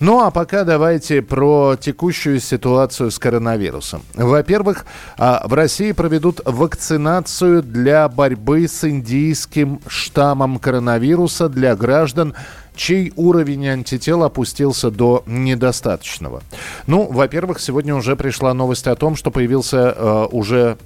Ну а пока давайте про текущую ситуацию с коронавирусом. Во-первых, а, в России проведут вакцинацию для борьбы с индийским штаммом коронавируса для граждан, чей уровень антител опустился до недостаточного. Ну, во-первых, сегодня уже пришла новость о том, что появился э, уже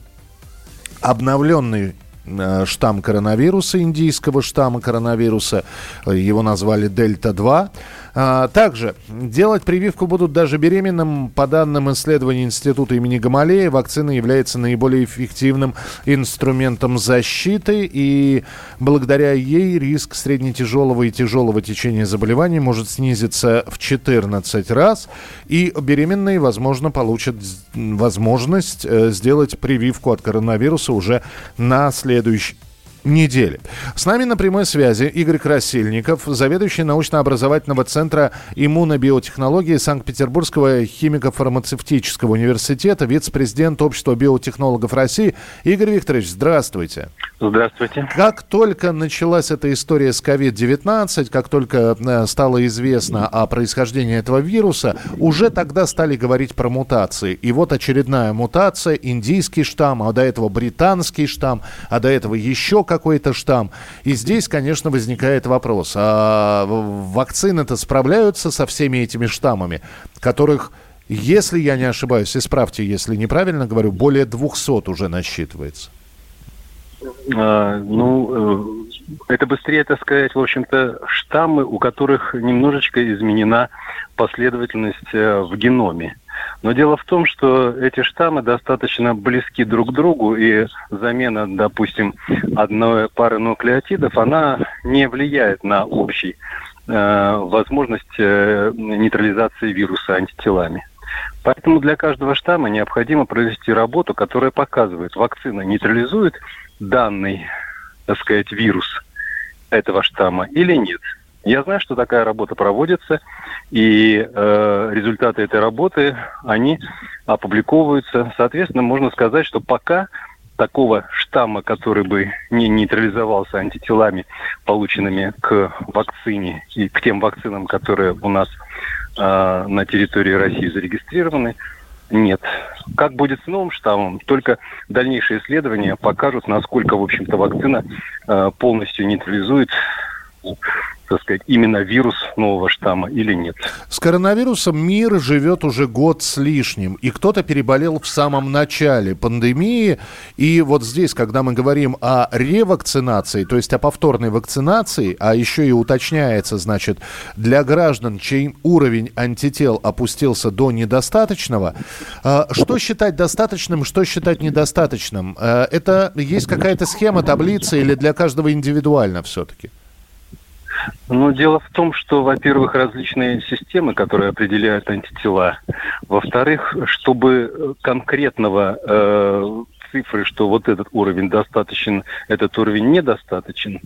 обновленный э, штамм коронавируса, индийского штамма коронавируса. Его назвали Дельта-2. А, Также делать прививку будут даже беременным. По данным исследований Института имени Гамалея, вакцина является наиболее эффективным инструментом защиты, и благодаря ей риск среднетяжелого и тяжелого течения заболеваний может снизиться в 14 раз, и беременные, возможно, получат возможность э, сделать прививку от коронавируса уже на следующий недели. С нами на прямой связи Игорь Красильников, заведующий научно-образовательного центра иммунобиотехнологии Санкт-Петербургского химико-фармацевтического университета, вице-президент Общества биотехнологов России. Игорь Викторович, здравствуйте. Здравствуйте. Как только началась эта история с COVID-19, как только э, стало известно о происхождении этого вируса, уже тогда стали говорить про мутации. И вот очередная мутация, индийский штамм, а до этого британский штамм, а до этого еще какой-то штамм. И здесь, конечно, возникает вопрос, а вакцины-то справляются со всеми этими штаммами, которых, если я не ошибаюсь, исправьте, если неправильно говорю, более 200 уже насчитывается? А, ну, э, это быстрее, так сказать, в общем-то, штаммы, у которых немножечко изменена последовательность э, в геноме. Но дело в том, что эти штаммы достаточно близки друг к другу, и замена, допустим, одной пары нуклеотидов, она не влияет на общий э, возможность э, нейтрализации вируса антителами. Поэтому для каждого штамма необходимо провести работу, которая показывает, вакцина нейтрализует данный, так сказать, вирус этого штамма или нет. Я знаю, что такая работа проводится, и э, результаты этой работы, они опубликовываются. Соответственно, можно сказать, что пока такого штамма, который бы не нейтрализовался антителами, полученными к вакцине и к тем вакцинам, которые у нас э, на территории России зарегистрированы, нет. Как будет с новым штаммом, только дальнейшие исследования покажут, насколько, в общем-то, вакцина э, полностью нейтрализует так сказать, именно вирус нового штамма или нет. С коронавирусом мир живет уже год с лишним, и кто-то переболел в самом начале пандемии. И вот здесь, когда мы говорим о ревакцинации, то есть о повторной вакцинации, а еще и уточняется, значит, для граждан, чей уровень антител опустился до недостаточного, э, что считать достаточным, что считать недостаточным? Э, это есть какая-то схема, таблица или для каждого индивидуально все-таки? Ну, дело в том, что, во-первых, различные системы, которые определяют антитела. Во-вторых, чтобы конкретного э, цифры, что вот этот уровень достаточен, этот уровень недостаточен,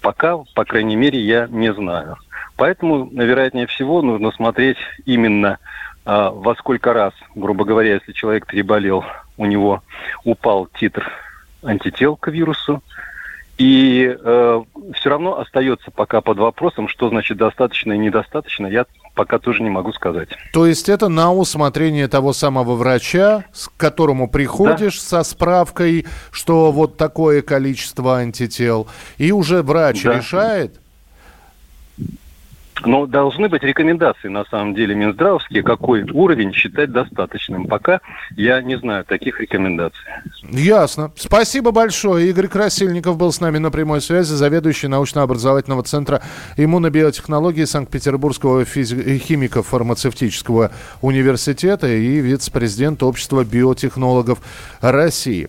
пока, по крайней мере, я не знаю. Поэтому, вероятнее всего, нужно смотреть именно э, во сколько раз, грубо говоря, если человек переболел, у него упал титр антител к вирусу, и э, все равно остается пока под вопросом, что значит достаточно и недостаточно, я пока тоже не могу сказать. То есть это на усмотрение того самого врача, к которому приходишь да. со справкой, что вот такое количество антител, и уже врач да. решает, но должны быть рекомендации, на самом деле, Минздравовские, какой уровень считать достаточным. Пока я не знаю таких рекомендаций. Ясно. Спасибо большое. Игорь Красильников был с нами на прямой связи, заведующий научно-образовательного центра иммунобиотехнологии Санкт-Петербургского физи- химико-фармацевтического университета и вице-президент Общества биотехнологов России.